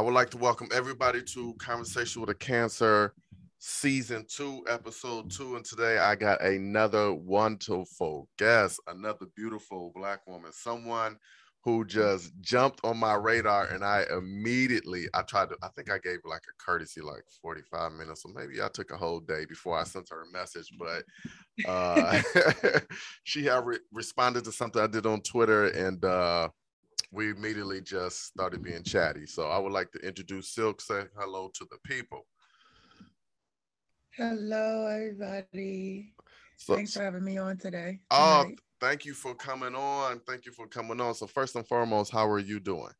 I would like to welcome everybody to Conversation with a Cancer season two, episode two. And today I got another wonderful guest, another beautiful black woman, someone who just jumped on my radar and I immediately I tried to I think I gave like a courtesy like 45 minutes or maybe I took a whole day before I sent her a message but uh she had re- responded to something I did on Twitter and uh we immediately just started being chatty so I would like to introduce Silk say hello to the people Hello everybody so, thanks for having me on today oh thank you for coming on. Thank you for coming on. So first and foremost, how are you doing?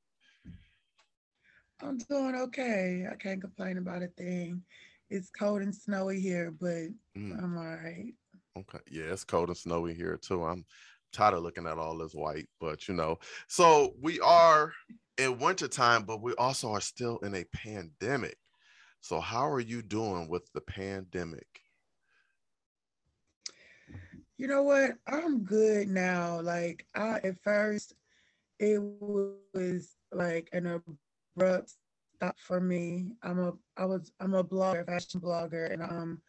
I'm doing okay. I can't complain about a thing. It's cold and snowy here, but mm. I'm all right. Okay. Yeah, it's cold and snowy here too. I'm tired of looking at all this white, but you know, so we are in wintertime, but we also are still in a pandemic. So how are you doing with the pandemic? You know what? I'm good now. Like I at first it was like an abrupt stop for me. I'm a I was I'm a blogger, fashion blogger, and um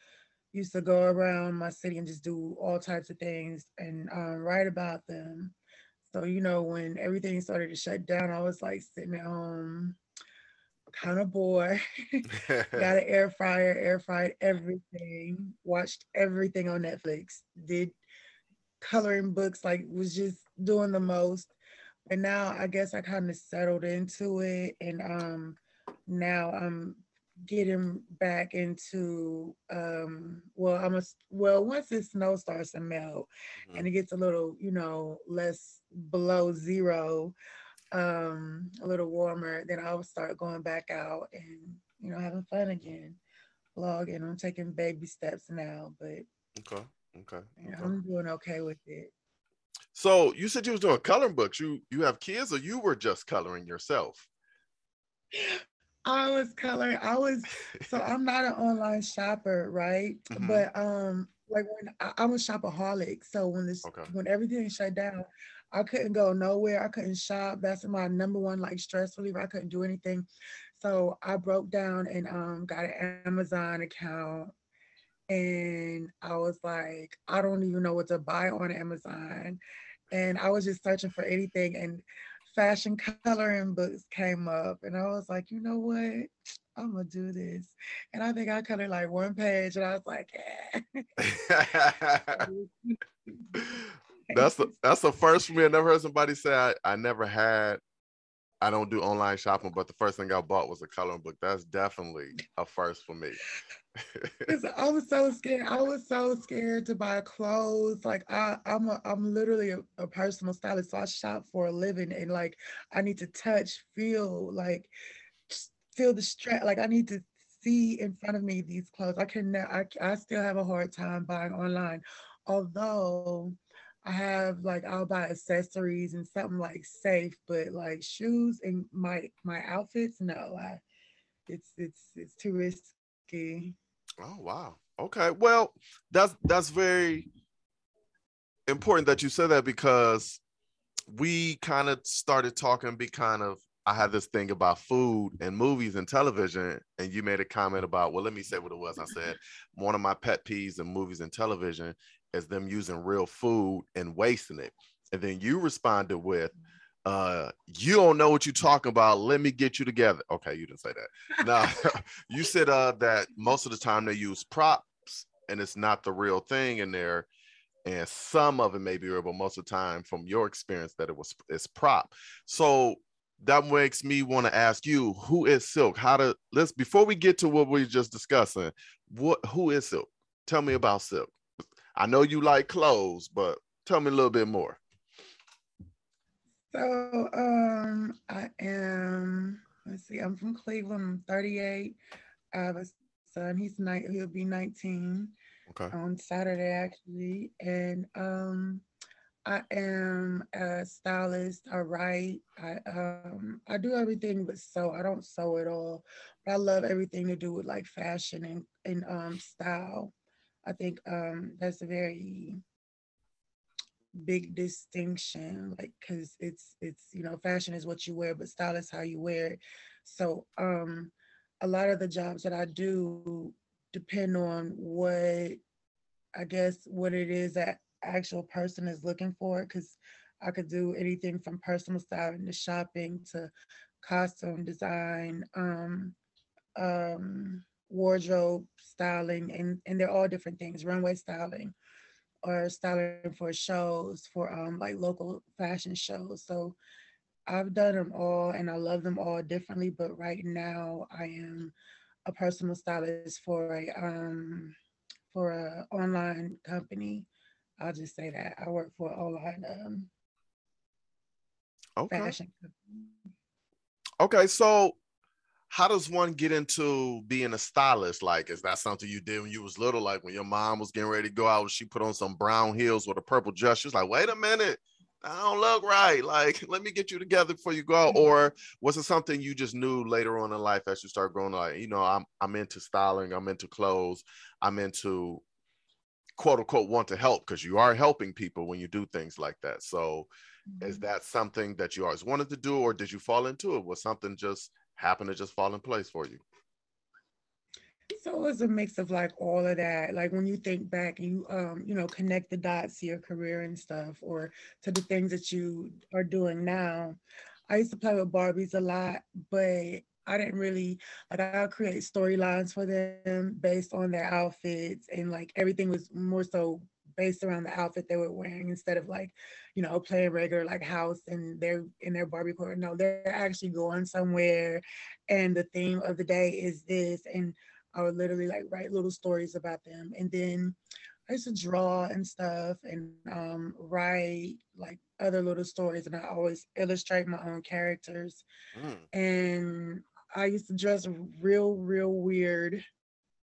used to go around my city and just do all types of things and um, write about them. So you know when everything started to shut down, I was like sitting at home, kind of bored. Got an air fryer, air fried everything, watched everything on Netflix, did coloring books, like was just doing the most. And now I guess I kind of settled into it. And um now I'm getting back into um well I'm a well once the snow starts to melt mm-hmm. and it gets a little, you know, less below zero, um, a little warmer, then I'll start going back out and you know having fun again. Vlogging. I'm taking baby steps now, but okay. Okay. Yeah, I'm doing okay with it. So you said you was doing coloring books. You you have kids, or you were just coloring yourself? I was color. I was so I'm not an online shopper, right? Mm-hmm. But um, like when I, I'm a shopaholic, so when this okay. when everything shut down, I couldn't go nowhere. I couldn't shop. That's my number one like stress reliever. I couldn't do anything. So I broke down and um got an Amazon account and I was like, I don't even know what to buy on Amazon. And I was just searching for anything, and fashion coloring books came up, and I was like, you know what? I'm gonna do this. And I think I colored like one page, and I was like, yeah. that's the that's the first for me. I never heard somebody say I, I never had I don't do online shopping, but the first thing I bought was a coloring book. That's definitely a first for me. I was so scared. I was so scared to buy clothes. Like I, I'm a, I'm literally a, a personal stylist, so I shop for a living, and like I need to touch, feel, like feel the stress. Like I need to see in front of me these clothes. I can, I, I still have a hard time buying online, although I have like I'll buy accessories and something like safe, but like shoes and my my outfits, no, I it's it's it's too risky. Oh wow. Okay. Well, that's that's very important that you said that because we kind of started talking be kind of I had this thing about food and movies and television, and you made a comment about, well, let me say what it was. I said, one of my pet peeves in movies and television is them using real food and wasting it. And then you responded with, uh, you don't know what you're talking about. Let me get you together. Okay, you didn't say that. Now you said uh that most of the time they use props and it's not the real thing in there. And some of it may be real, but most of the time, from your experience, that it was it's prop. So that makes me want to ask you, who is Silk? How to let's before we get to what we are just discussing, what who is Silk? Tell me about Silk. I know you like clothes, but tell me a little bit more. So um, I am. Let's see. I'm from Cleveland. I'm 38. I have a son. He's nine. He'll be 19 okay. on Saturday actually, and um, I am a stylist. I write. I um, I do everything but sew. I don't sew at all. But I love everything to do with like fashion and and um, style. I think um, that's a very big distinction, like because it's it's you know fashion is what you wear, but style is how you wear it. So um, a lot of the jobs that I do depend on what I guess what it is that actual person is looking for because I could do anything from personal styling to shopping to costume design, um, um, wardrobe styling, and, and they're all different things, runway styling or styling for shows, for um, like local fashion shows. So I've done them all and I love them all differently, but right now I am a personal stylist for a um for a online company. I'll just say that I work for online um okay. fashion company. Okay, so how does one get into being a stylist? Like, is that something you did when you was little? Like when your mom was getting ready to go out, she put on some brown heels with a purple dress. She was like, wait a minute, I don't look right. Like, let me get you together before you go out. Mm-hmm. Or was it something you just knew later on in life as you start growing? Like, you know, I'm I'm into styling, I'm into clothes, I'm into quote unquote want to help because you are helping people when you do things like that. So mm-hmm. is that something that you always wanted to do, or did you fall into it? Was something just happen to just fall in place for you? So it was a mix of like all of that. Like when you think back you um, you know, connect the dots to your career and stuff or to the things that you are doing now. I used to play with Barbies a lot, but I didn't really like I'll create storylines for them based on their outfits and like everything was more so based around the outfit they were wearing instead of like, you know, playing regular like house and they're in their Barbie court. No, they're actually going somewhere and the theme of the day is this. And I would literally like write little stories about them. And then I used to draw and stuff and um, write like other little stories and I always illustrate my own characters. Mm. And I used to dress real, real weird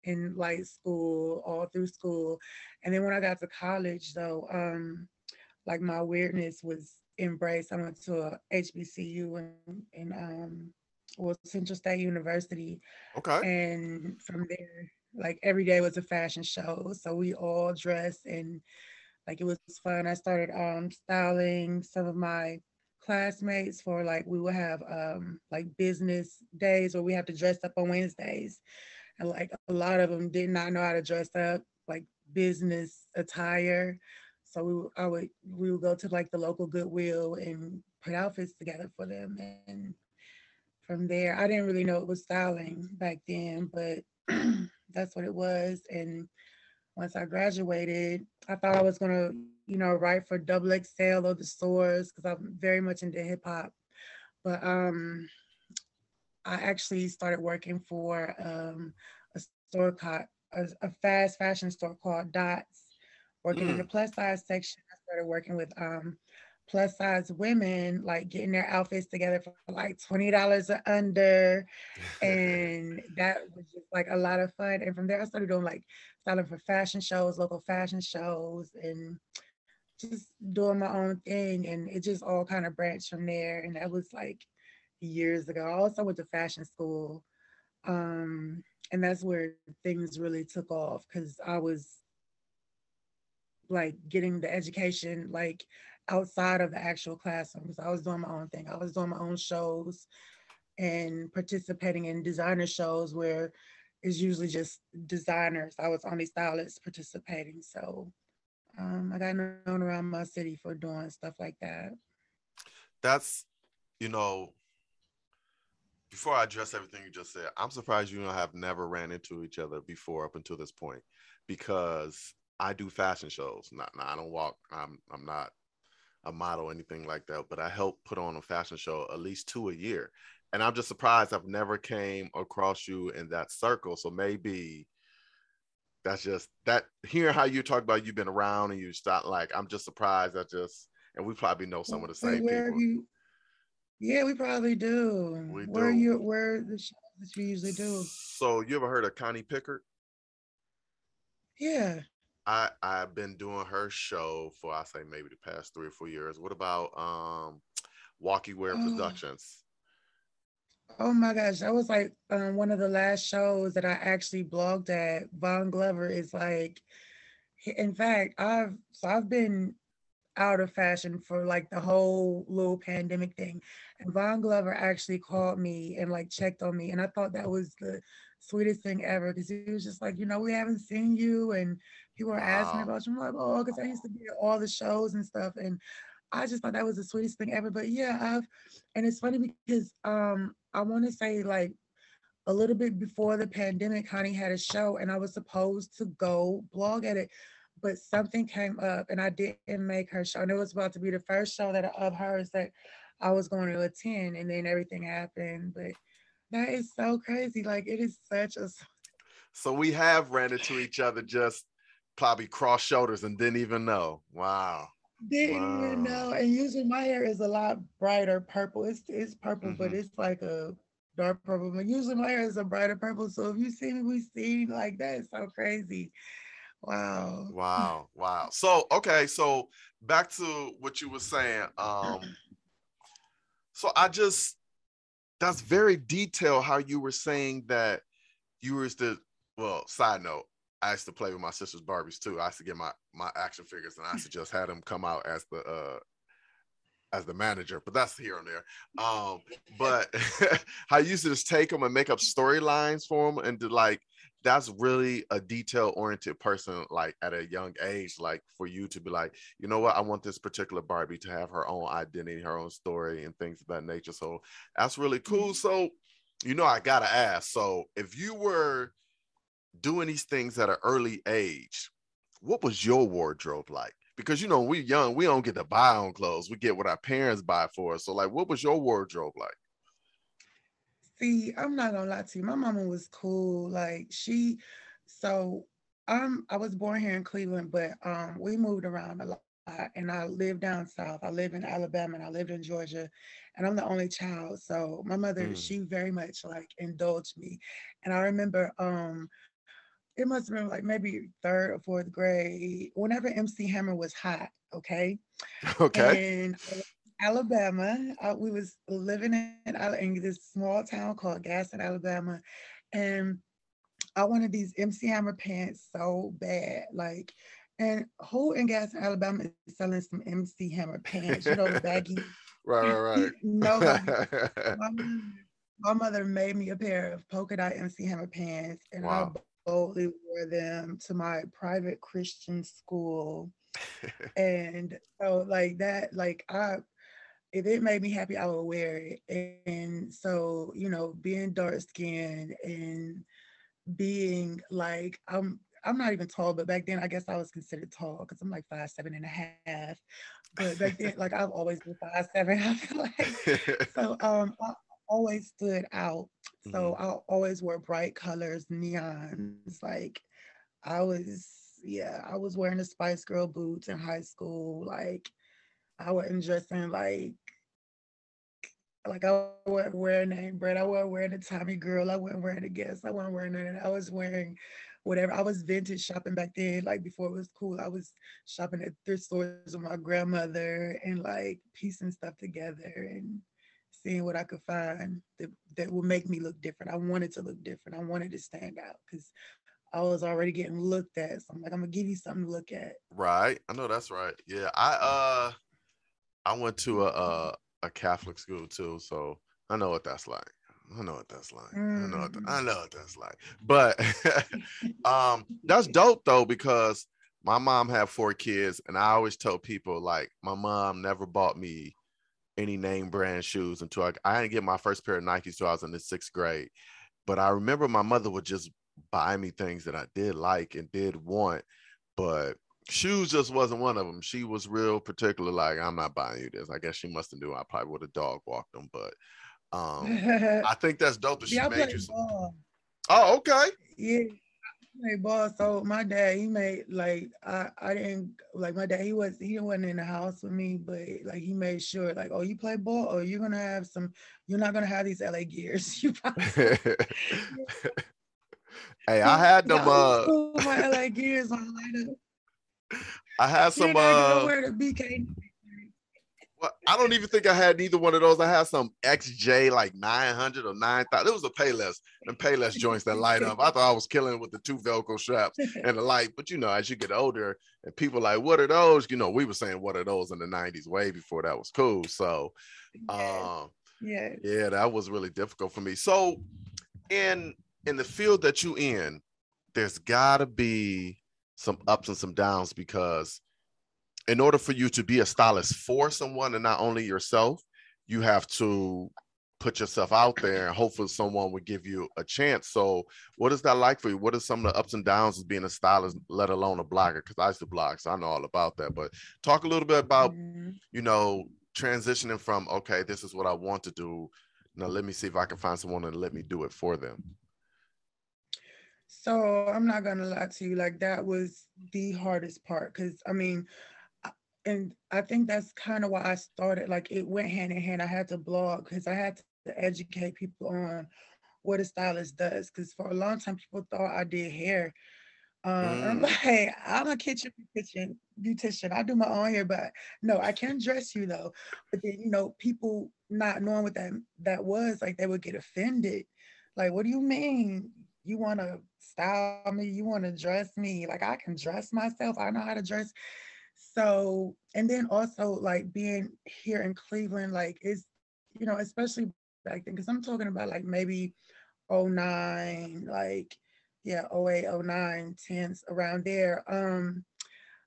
in like school, all through school. And then when I got to college, though, um, like my weirdness was embraced. I went to a HBCU and, in um, well, Central State University. Okay. And from there, like every day was a fashion show. So we all dressed and like it was fun. I started um styling some of my classmates for like we would have um like business days where we have to dress up on Wednesdays and like a lot of them did not know how to dress up like business attire. So we I would we would go to like the local Goodwill and put outfits together for them. And from there I didn't really know it was styling back then but that's what it was. And once I graduated I thought I was gonna you know write for double XL or the Source because I'm very much into hip hop. But um I actually started working for um, a store called a, a, fast fashion store called Dots, working mm. in the mm. plus size section. I started working with um, plus size women, like getting their outfits together for like twenty dollars or under, and that was just like a lot of fun. And from there, I started doing like styling for fashion shows, local fashion shows, and just doing my own thing. And it just all kind of branched from there. And that was like years ago. I also went to fashion school. Um, and that's where things really took off because I was like getting the education like outside of the actual classrooms. I was doing my own thing. I was doing my own shows and participating in designer shows where it's usually just designers. I was only stylists participating. So um, I got known around my city for doing stuff like that. That's, you know, before I address everything you just said, I'm surprised you and I have never ran into each other before up until this point, because I do fashion shows. Not, not I don't walk. I'm I'm not a model or anything like that, but I help put on a fashion show at least two a year, and I'm just surprised I've never came across you in that circle. So maybe that's just that. Hearing how you talk about you've been around and you start like I'm just surprised. I just and we probably know some of the same people. You, yeah, we probably do. We where do. you where the shows that you usually do? So you ever heard of Connie Pickard? Yeah. I I've been doing her show for I say maybe the past three or four years. What about um Walkie Wear oh. Productions? Oh my gosh, that was like um, one of the last shows that I actually blogged at. Von Glover is like, in fact, I've so I've been out of fashion for like the whole little pandemic thing. And Von Glover actually called me and like checked on me. And I thought that was the sweetest thing ever because he was just like, you know, we haven't seen you. And people wow. asking about you. I'm like, oh, because I used to be at all the shows and stuff. And I just thought that was the sweetest thing ever. But yeah, I've, and it's funny because um I want to say like a little bit before the pandemic, Honey had a show and I was supposed to go blog at it, but something came up and I didn't make her show. And it was about to be the first show that of hers that I was going to attend, and then everything happened. But that is so crazy. Like it is such a. So we have ran into each other just probably cross shoulders and didn't even know. Wow. Didn't wow. even know. And usually my hair is a lot brighter purple. It's it's purple, mm-hmm. but it's like a dark purple. But usually my hair is a brighter purple. So if you see me, we see like that. So crazy. Wow. Wow. Wow. So okay, so back to what you were saying. Um so I just that's very detailed how you were saying that you were the well, side note, I used to play with my sister's Barbies too. I used to get my my action figures and I used to just had them come out as the uh as the manager, but that's here and there. Um, but I used to just take them and make up storylines for them and to like that's really a detail oriented person like at a young age like for you to be like you know what? I want this particular barbie to have her own identity her own story and things of that nature. So that's really cool. Mm-hmm. so you know i gotta ask so if you were doing these things at an early age what was your wardrobe like? Because you know we young we don't get to buy on clothes. We get what our parents buy for us. So like what was your wardrobe like See, I'm not gonna lie to you. My mama was cool. Like she, so I'm I was born here in Cleveland, but um we moved around a lot and I lived down south. I live in Alabama and I lived in Georgia and I'm the only child. So my mother, mm. she very much like indulged me. And I remember um it must have been like maybe third or fourth grade, whenever MC Hammer was hot, okay? Okay. And Alabama. Uh, we was living in, in this small town called Gaston, Alabama, and I wanted these MC Hammer pants so bad. Like, and who in Gaston, Alabama is selling some MC Hammer pants? You know, the baggy. right, right, right. no, my, my, mother made me a pair of polka dot MC Hammer pants, and wow. I boldly wore them to my private Christian school. and so, like that, like I if it made me happy, I would wear it. And so, you know, being dark skinned and being like I'm I'm not even tall, but back then I guess I was considered tall because I'm like five seven and a half. But back then, like I've always been five seven. I feel like so um I always stood out. So mm-hmm. I always wore bright colors, neons. Like I was, yeah, I was wearing the Spice Girl boots in high school. Like I wasn't dressing like like I wasn't wearing name brand. I wasn't wearing a Tommy girl. I wasn't wearing a Guess. I wasn't wearing it. I was wearing whatever. I was vintage shopping back then, like before it was cool. I was shopping at thrift stores with my grandmother and like piecing stuff together and seeing what I could find that, that would make me look different. I wanted to look different. I wanted to stand out because I was already getting looked at. So I'm like, I'm gonna give you something to look at. Right. I know that's right. Yeah. I uh I went to a, a Catholic school too, so I know what that's like. I know what that's like. Mm. I know what the, I mm. know what that's like. But um, that's dope though because my mom had four kids, and I always tell people like my mom never bought me any name brand shoes until I, I didn't get my first pair of Nikes until I was in the sixth grade. But I remember my mother would just buy me things that I did like and did want, but shoes just wasn't one of them. She was real particular. Like, I'm not buying you this. I guess she must have knew I probably would have dog walked them, but um, I think that's dope that she yeah, made you. Some... Oh, okay. Yeah, I ball. So my dad, he made like I, I didn't like my dad. He was he wasn't in the house with me, but like he made sure like, oh, you play ball, or you're gonna have some. You're not gonna have these LA gears. You. Probably Hey, I had them. Uh, my LA gears on I had some. Uh, BK. I don't even think I had neither one of those. I had some XJ like 900 or 9000. It was a Payless and Payless joints that light up. I thought I was killing with the two Velcro straps and the light. But you know, as you get older and people like, what are those? You know, we were saying what are those in the 90s way before that was cool. So um yeah. yeah, that was really difficult for me. So in in the field that you in, there's gotta be some ups and some downs because in order for you to be a stylist for someone and not only yourself, you have to put yourself out there and hopefully someone would give you a chance. So what is that like for you? What are some of the ups and downs of being a stylist, let alone a blogger? Because I used to blog, so I know all about that. But talk a little bit about, mm-hmm. you know, transitioning from, okay, this is what I want to do. Now let me see if I can find someone and let me do it for them. So I'm not gonna lie to you, like that was the hardest part. Cause I mean, and I think that's kind of why I started. Like it went hand in hand. I had to blog because I had to educate people on what a stylist does. Because for a long time, people thought I did hair. Um, mm. I'm like, I'm a kitchen kitchen beautician. I do my own hair, but no, I can dress you though. But then, you know, people not knowing what that that was, like they would get offended. Like, what do you mean? You want to style me? You want to dress me? Like I can dress myself. I know how to dress so and then also like being here in cleveland like it's, you know especially back then because i'm talking about like maybe 09 like yeah 08 09 10s around there um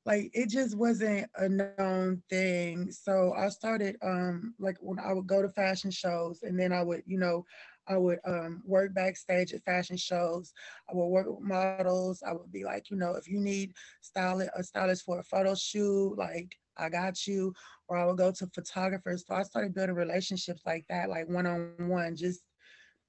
like it just wasn't a known thing so i started um like when i would go to fashion shows and then i would you know I would um, work backstage at fashion shows. I would work with models. I would be like, you know, if you need stylist, a stylist for a photo shoot, like I got you. Or I would go to photographers. So I started building relationships like that, like one on one, just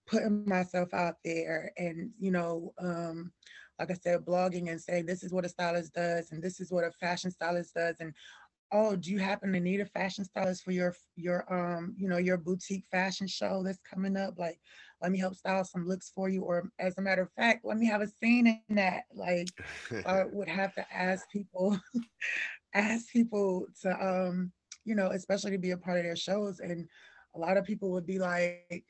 putting myself out there and, you know, um, like I said, blogging and saying this is what a stylist does and this is what a fashion stylist does and oh, do you happen to need a fashion stylist for your your um, you know, your boutique fashion show that's coming up? Like, let me help style some looks for you. Or as a matter of fact, let me have a scene in that. Like I would have to ask people, ask people to um, you know, especially to be a part of their shows. And a lot of people would be like,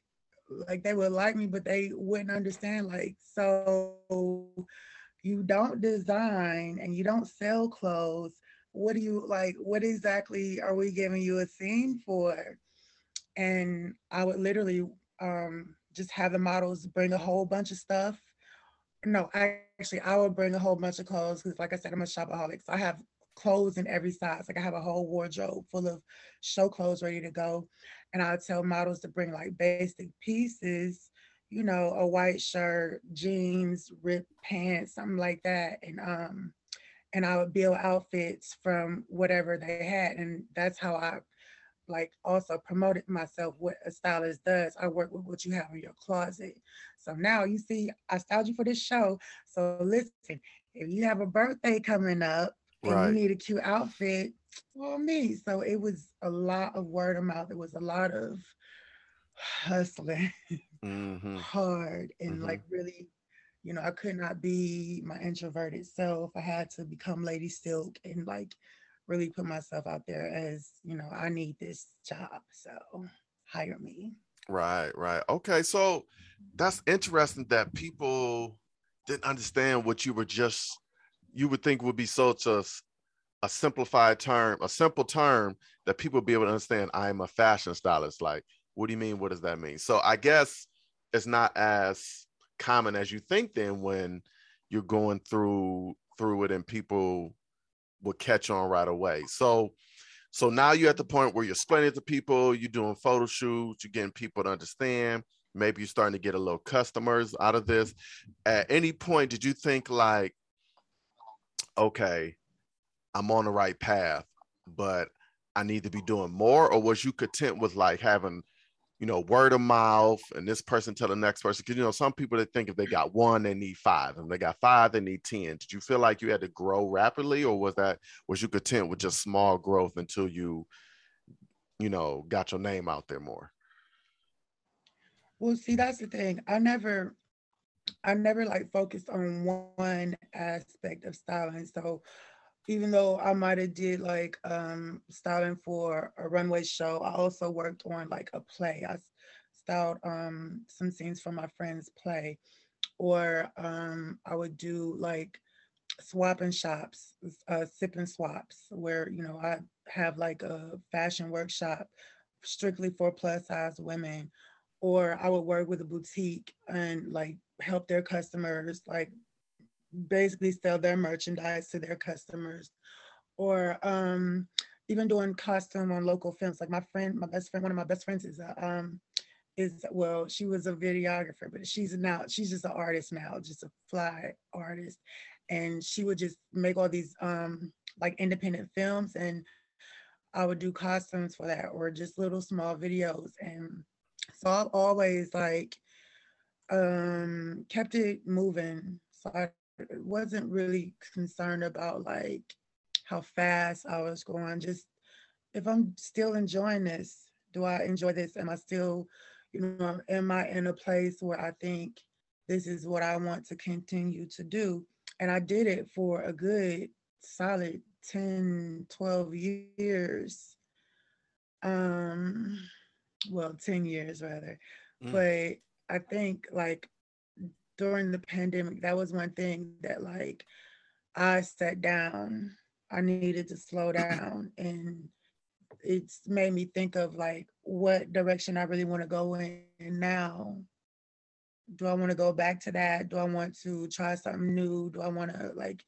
like they would like me, but they wouldn't understand. Like, so you don't design and you don't sell clothes what do you like what exactly are we giving you a theme for? And i would literally um, just have the models bring a whole bunch of stuff. No actually i would bring a whole bunch of clothes because like i said i'm a shopaholic so i have clothes in every size. Like i have a whole wardrobe full of show clothes ready to go and i tell models to bring like basic pieces you know a white shirt jeans ripped pants something like that and um and I would build outfits from whatever they had. And that's how I like also promoted myself what a stylist does. I work with what you have in your closet. So now you see, I styled you for this show. So listen, if you have a birthday coming up and right. you need a cute outfit, well, me. So it was a lot of word of mouth. It was a lot of hustling, mm-hmm. hard, and mm-hmm. like really you know, I could not be my introverted self. I had to become Lady Silk and like really put myself out there as, you know, I need this job. So hire me. Right, right. Okay. So that's interesting that people didn't understand what you were just you would think would be such a a simplified term, a simple term that people would be able to understand. I'm a fashion stylist. Like, what do you mean? What does that mean? So I guess it's not as common as you think then when you're going through through it and people will catch on right away. So so now you're at the point where you're explaining to people you're doing photo shoots you're getting people to understand maybe you're starting to get a little customers out of this. At any point did you think like okay i'm on the right path but i need to be doing more or was you content with like having you know, word of mouth and this person tell the next person. Cause you know, some people that think if they got one, they need five. And they got five, they need 10. Did you feel like you had to grow rapidly or was that was you content with just small growth until you, you know, got your name out there more? Well, see, that's the thing. I never I never like focused on one aspect of styling. So even though I might have did like um, styling for a runway show, I also worked on like a play. I styled um, some scenes for my friend's play, or um, I would do like swapping shops, uh, sipping swaps, where you know I have like a fashion workshop strictly for plus size women, or I would work with a boutique and like help their customers like basically sell their merchandise to their customers. Or um, even doing costume on local films like my friend my best friend one of my best friends is a um, is well she was a videographer but she's now she's just an artist now just a fly artist. And she would just make all these um like independent films and i would do costumes for that or just little small videos. And so i've always like um kept it moving. So i wasn't really concerned about like how fast I was going. Just if I'm still enjoying this, do I enjoy this? Am I still, you know, am I in a place where I think this is what I want to continue to do? And I did it for a good solid 10, 12 years. Um, well, 10 years rather. Mm. But I think like during the pandemic, that was one thing that like I sat down. I needed to slow down and it's made me think of like what direction I really want to go in now. Do I want to go back to that? Do I want to try something new? Do I want to like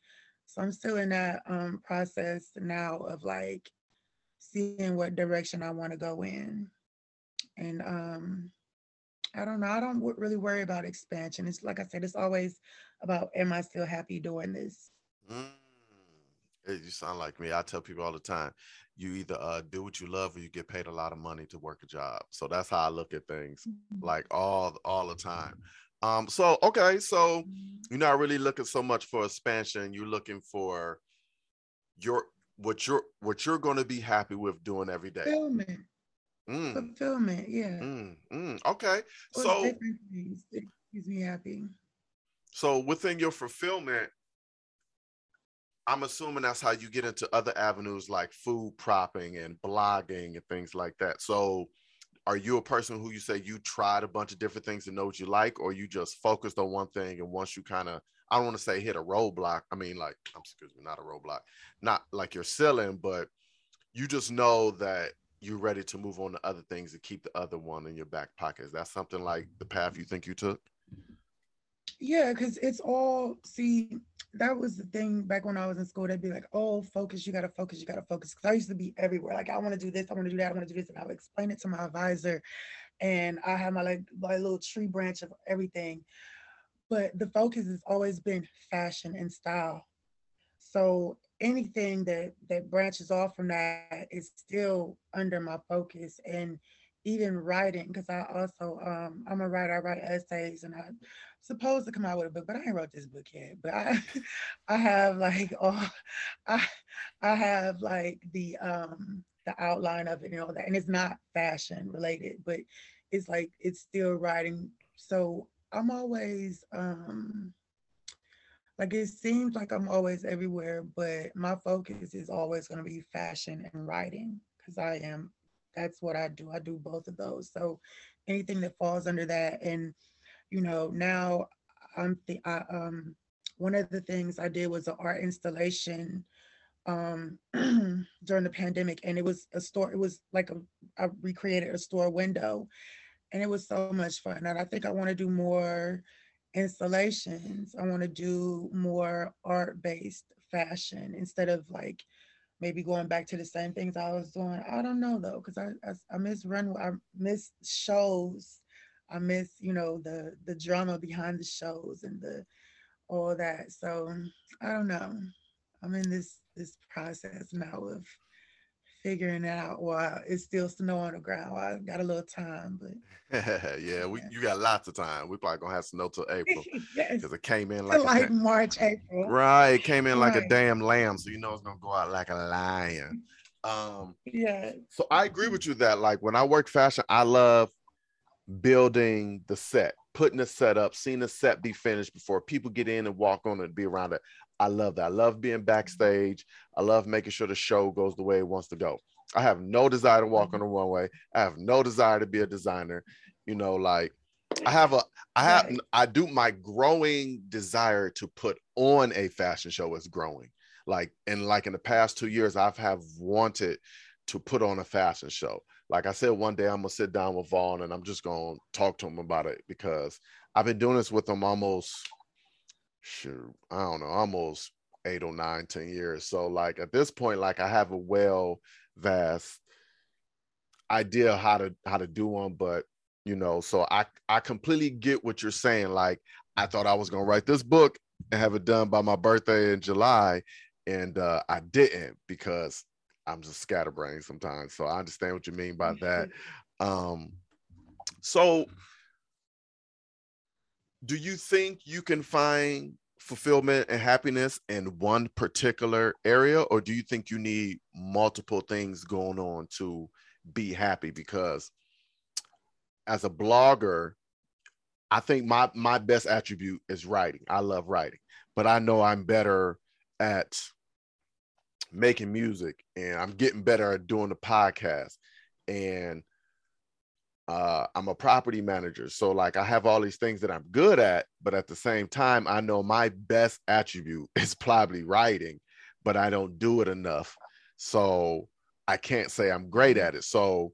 so I'm still in that um process now of like seeing what direction I want to go in. And um I don't know. I don't really worry about expansion. It's like I said, it's always about, am I still happy doing this? Mm. Hey, you sound like me. I tell people all the time, you either uh, do what you love or you get paid a lot of money to work a job. So that's how I look at things, mm-hmm. like all all the time. Um, so okay, so you're not really looking so much for expansion. You're looking for your what you're what you're going to be happy with doing every day. Fulfillment. Mm. Fulfillment, yeah. Mm, mm, okay. so different things that keeps me happy. So within your fulfillment, I'm assuming that's how you get into other avenues like food propping and blogging and things like that. So are you a person who you say you tried a bunch of different things and know what you like, or you just focused on one thing and once you kind of I don't want to say hit a roadblock. I mean, like, I'm excuse me, not a roadblock, not like you're selling, but you just know that you're ready to move on to other things and keep the other one in your back pocket. Is that something like the path you think you took? Yeah, because it's all see, that was the thing back when I was in school. They'd be like, oh, focus, you gotta focus, you gotta focus. Cause I used to be everywhere. Like, I want to do this, I want to do that, I want to do this. And I would explain it to my advisor. And I have my like my little tree branch of everything. But the focus has always been fashion and style. So anything that that branches off from that is still under my focus and even writing because i also um i'm a writer i write essays and i'm supposed to come out with a book but i ain't wrote this book yet. But i i have like oh i i have like the um the outline of it and all that. And it's not fashion related but it's like it's still writing. So i'm always um like it seems like I'm always everywhere, but my focus is always going to be fashion and writing because I am, that's what I do. I do both of those. So anything that falls under that. And, you know, now I'm, the, I, um, one of the things I did was an art installation um during the pandemic and it was a store it was like a I recreated a store window and it was so much fun and I think I want to do more installations. I want to do more art based fashion instead of like maybe going back to the same things I was doing. I don't know though, because I, I, I miss runway, I miss shows. I miss, you know, the the drama behind the shows and the all that. So I don't know. I'm in this this process now of figuring it out while it's still snow on the ground. I got a little time, but yeah, we you got lots of time. We probably gonna have snow till April because yes. it came in like like March, April. Right, it came in right. like a damn lamb, so you know it's gonna go out like a lion. Um, yeah. So I agree with you that like when I work fashion, I love building the set. putting the set up, seeing the set be finished before people get in and walk on it and be around it. I love that. I love being backstage. I love making sure the show goes the way it wants to go. I have no desire to walk on the runway. I have no desire to be a designer. You know, like I have a I have. I do my growing desire to put on a fashion show is growing. Like and like in the past two years, I've have wanted to put on a fashion show. Like I said, one day I'm gonna sit down with Vaughn and I'm just gonna talk to him about it because I've been doing this with him almost sure, I don't know, almost eight or nine, ten years. So like at this point, like I have a well vast idea how to how to do them, but you know, so I I completely get what you're saying. Like I thought I was gonna write this book and have it done by my birthday in July, and uh, I didn't because I'm just scatterbrained sometimes. So I understand what you mean by that. Um, so do you think you can find fulfillment and happiness in one particular area or do you think you need multiple things going on to be happy? Because as a blogger i think my my best attribute is writing. I love writing but i know i'm better at making music and i'm getting better at doing the podcast. And uh, I'm a property manager. So like I have all these things that I'm good at, but at the same time, I know my best attribute is probably writing, but I don't do it enough. So I can't say I'm great at it. So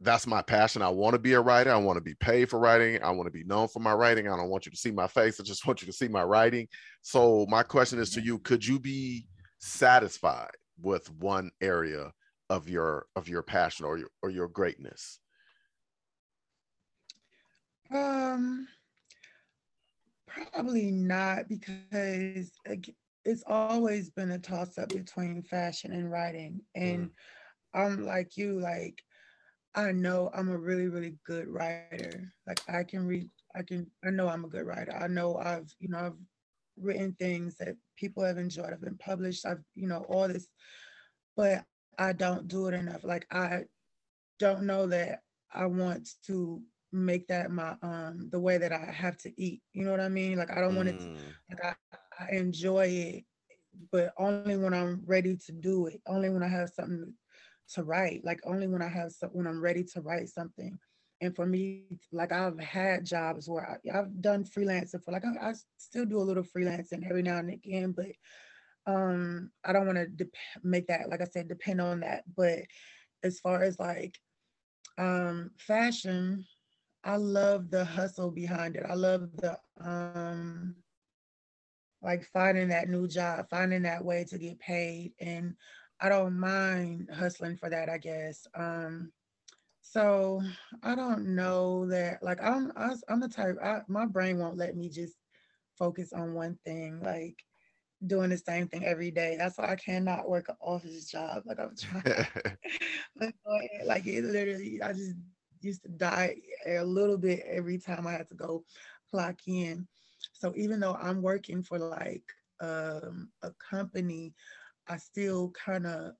that's my passion. I want to be a writer. I want to be paid for writing. I want to be known for my writing. I don't want you to see my face. I just want you to see my writing. So my question is to you, could you be satisfied with one area of your of your passion or your or your greatness? Um, probably not because it's always been a toss up between fashion and writing. And mm. I'm like you, like, I know I'm a really, really good writer. Like I can read, I can, I know I'm a good writer. I know I've, you know, I've written things that people have enjoyed. I've been published. I've, you know, all this, but I don't do it enough. Like I don't know that I want to make that my um the way that I have to eat. You know what I mean? Like I don't want it to, mm. like I, I enjoy it, but only when I'm ready to do it. Only when I have something to write. Like only when I have some, when I'm ready to write something. And for me, like I've had jobs where I, have done freelancing for like I, I, still do a little freelancing every now and again, but um I don't want to de- make that like I said depend on that. But as far as like um fashion I love the hustle behind it. I love the um like finding that new job, finding that way to get paid. And I don't mind hustling for that, I guess. Um so I don't know that like I'm I, am i am the type I, my brain won't let me just focus on one thing like doing the same thing every day. That's why I cannot work an office job. Like I'm trying like it literally I just used to die a little bit every time I had to go clock in. So even though I'm working for like um, a company, I still kind of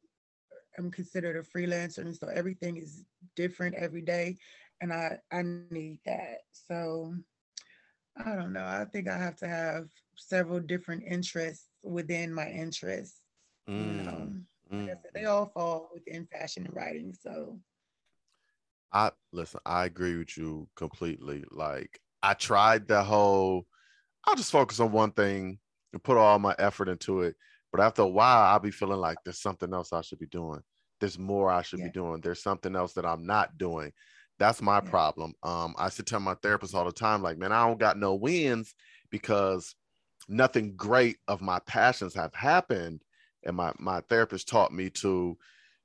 am considered a freelancer, and so everything is different every day, and I I need that. So I don't know. I think I have to have several different interests within my interests. Mm. You know, mm. they all fall within fashion and writing. So I listen, I agree with you completely. Like I tried the whole I'll just focus on one thing and put all my effort into it. But after a while, I'll be feeling like there's something else I should be doing. There's more I should yeah. be doing. There's something else that I'm not doing. That's my yeah. problem. Um, I sit tell my therapist all the time, like, man, I don't got no wins because nothing great of my passions have happened. And my my therapist taught me to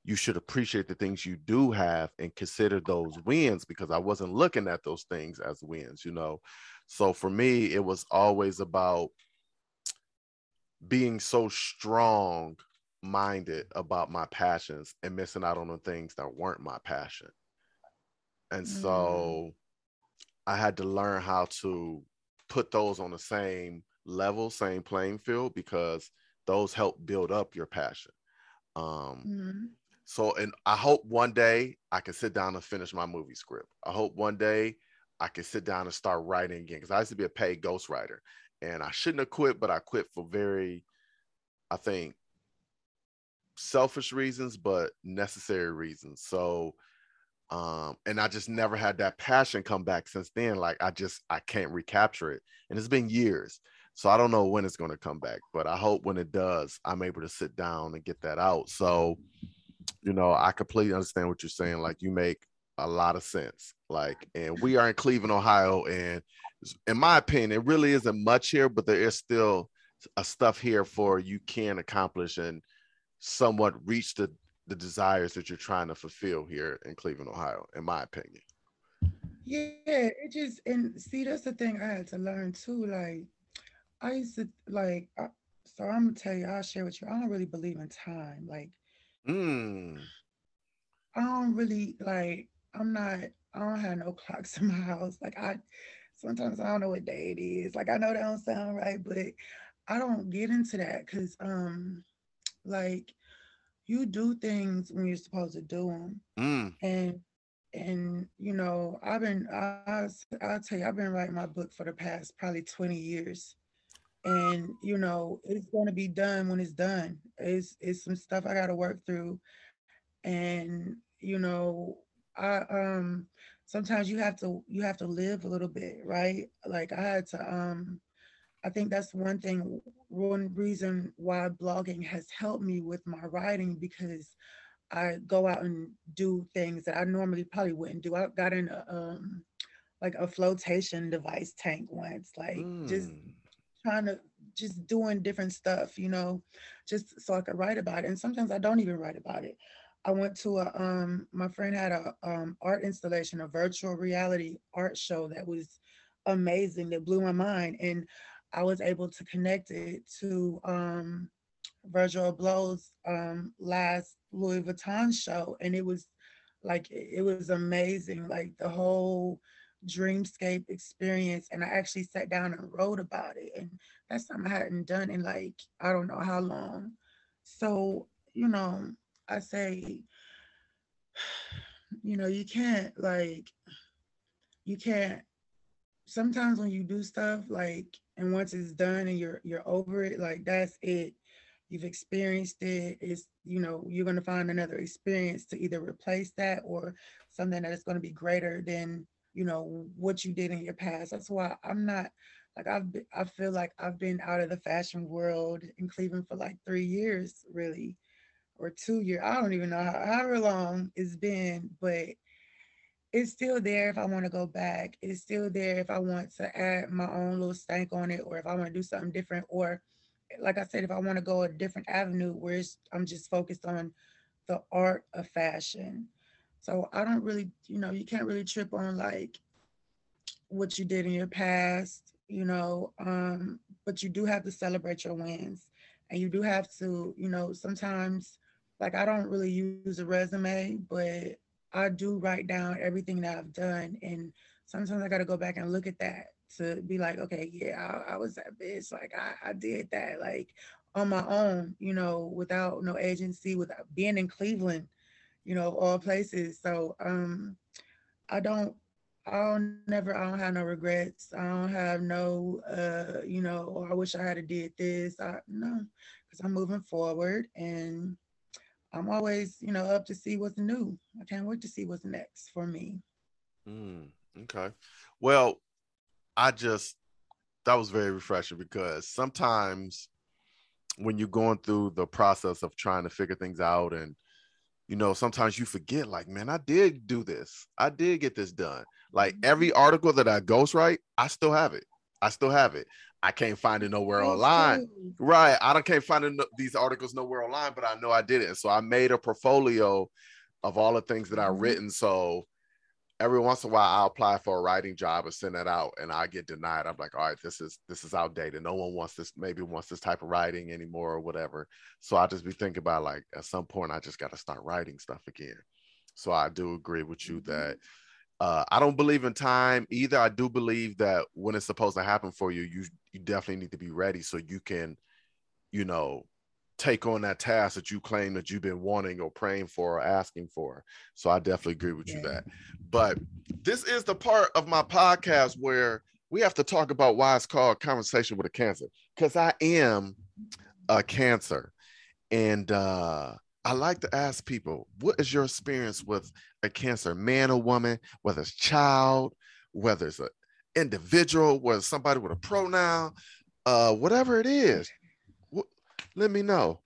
you should appreciate the things you do have and consider those wins because I wasn't looking at those things as wins, you know. So for me, it was always about being so strong minded about my passions and missing out on the things that weren't my passion. And mm. so I had to learn how to put those on the same level, same playing field, because those help build up your passion. Um, mm-hmm. So, and I hope one day I can sit down and finish my movie script. I hope one day I can sit down and start writing again. Because I used to be a paid ghostwriter, and I shouldn't have quit, but I quit for very, I think, selfish reasons, but necessary reasons. So, um, and I just never had that passion come back since then. Like I just I can't recapture it, and it's been years. So I don't know when it's going to come back, but I hope when it does, I'm able to sit down and get that out. So, you know, I completely understand what you're saying. Like you make a lot of sense. Like, and we are in Cleveland, Ohio, and in my opinion, it really isn't much here, but there is still a stuff here for you can accomplish and somewhat reach the the desires that you're trying to fulfill here in Cleveland, Ohio, in my opinion. Yeah, it just and see that's the thing I had to learn too. Like I used to like I, so I'm gonna tell you, I'll share with you. I don't really believe in time. Like Mm. I don't really like I'm not I don't have no clocks in my house. Like I sometimes I don't know what day it is. Like I know that don't sound right, but I don't get into that because um like you do things when you're supposed to do them. Mm. And and you know, I've been I I'll tell you, I've been writing my book for the past probably 20 years. And you know, it's gonna be done when it's done. It's it's some stuff I gotta work through. And you know, I um sometimes you have to you have to live a little bit, right? Like I had to um I think that's one thing, one reason why blogging has helped me with my writing because I go out and do things that I normally probably wouldn't do. I got in a um like a flotation device tank once, like just Mm. Trying to just doing different stuff, you know, just so I could write about it. And sometimes I don't even write about it. I went to a um my friend had a um art installation, a virtual reality art show that was amazing, that blew my mind. And I was able to connect it to um Virgil Abloh's um last Louis Vuitton show. And it was like it was amazing, like the whole dreamscape experience. And I actually sat down and wrote about it. And that's something I hadn't done in like I don't know how long. So, you know, I say, you know, you can't like you can't sometimes when you do stuff like and once it's done and you're you're over it, like that's it. You've experienced it. It's you know, you're gonna find another experience to either replace that or something that is gonna be greater than you know what you did in your past. That's why I'm not like I've been, I feel like I've been out of the fashion world in Cleveland for like three years, really, or two years. I don't even know how, however long it's been, but it's still there if I want to go back. It's still there if I want to add my own little stank on it, or if I want to do something different, or like I said, if I want to go a different avenue where I'm just focused on the art of fashion. So I don't really, you know, you can't really trip on like what you did in your past, you know, um, but you do have to celebrate your wins. And you do have to, you know, sometimes like I don't really use a resume, but I do write down everything that I've done. And sometimes I got to go back and look at that to be like, okay, yeah, I, I was that bitch. Like I, I did that like on my own, you know, without no agency, without being in Cleveland, you know, all places. So um I don't I don't never I don't have no regrets. I don't have no uh, you know, oh, I wish I had a did this. I no, because I'm moving forward and I'm always, you know, up to see what's new. I can't wait to see what's next for me. Mm. Okay. Well, I just that was very refreshing because sometimes when you're going through the process of trying to figure things out and you know sometimes you forget like man i did do this. I did get this done. Like every article that i ghostwrite i still have it. I still have it. I can't find it nowhere online. right. I don't can't find it, these articles nowhere online but i know i did it. So i made a portfolio of all the things that i've Mhm. written. So every once in a while I'll apply for a writing job and send that out and I get denied. I'm like, all right, this is this is outdated. No one wants this, maybe wants this type of writing anymore or whatever. So I just be thinking about like at some point I just got to start writing stuff again. So I do agree with you Mhm. that uh, I don't believe in time either. I do believe that when it's supposed to happen for you, you you definitely need to be ready so you can, you know, take on that task that you claim that you've been wanting or praying for or asking for. So I definitely agree with you that. But this is the part of my podcast where we have to talk about why it's called conversation with a cancer because I am a cancer. And uh, I like to ask people, what is your experience with a cancer, man or woman, whether it's child, whether it's an individual, whether it's somebody with a pronoun, uh, whatever it is, let me know.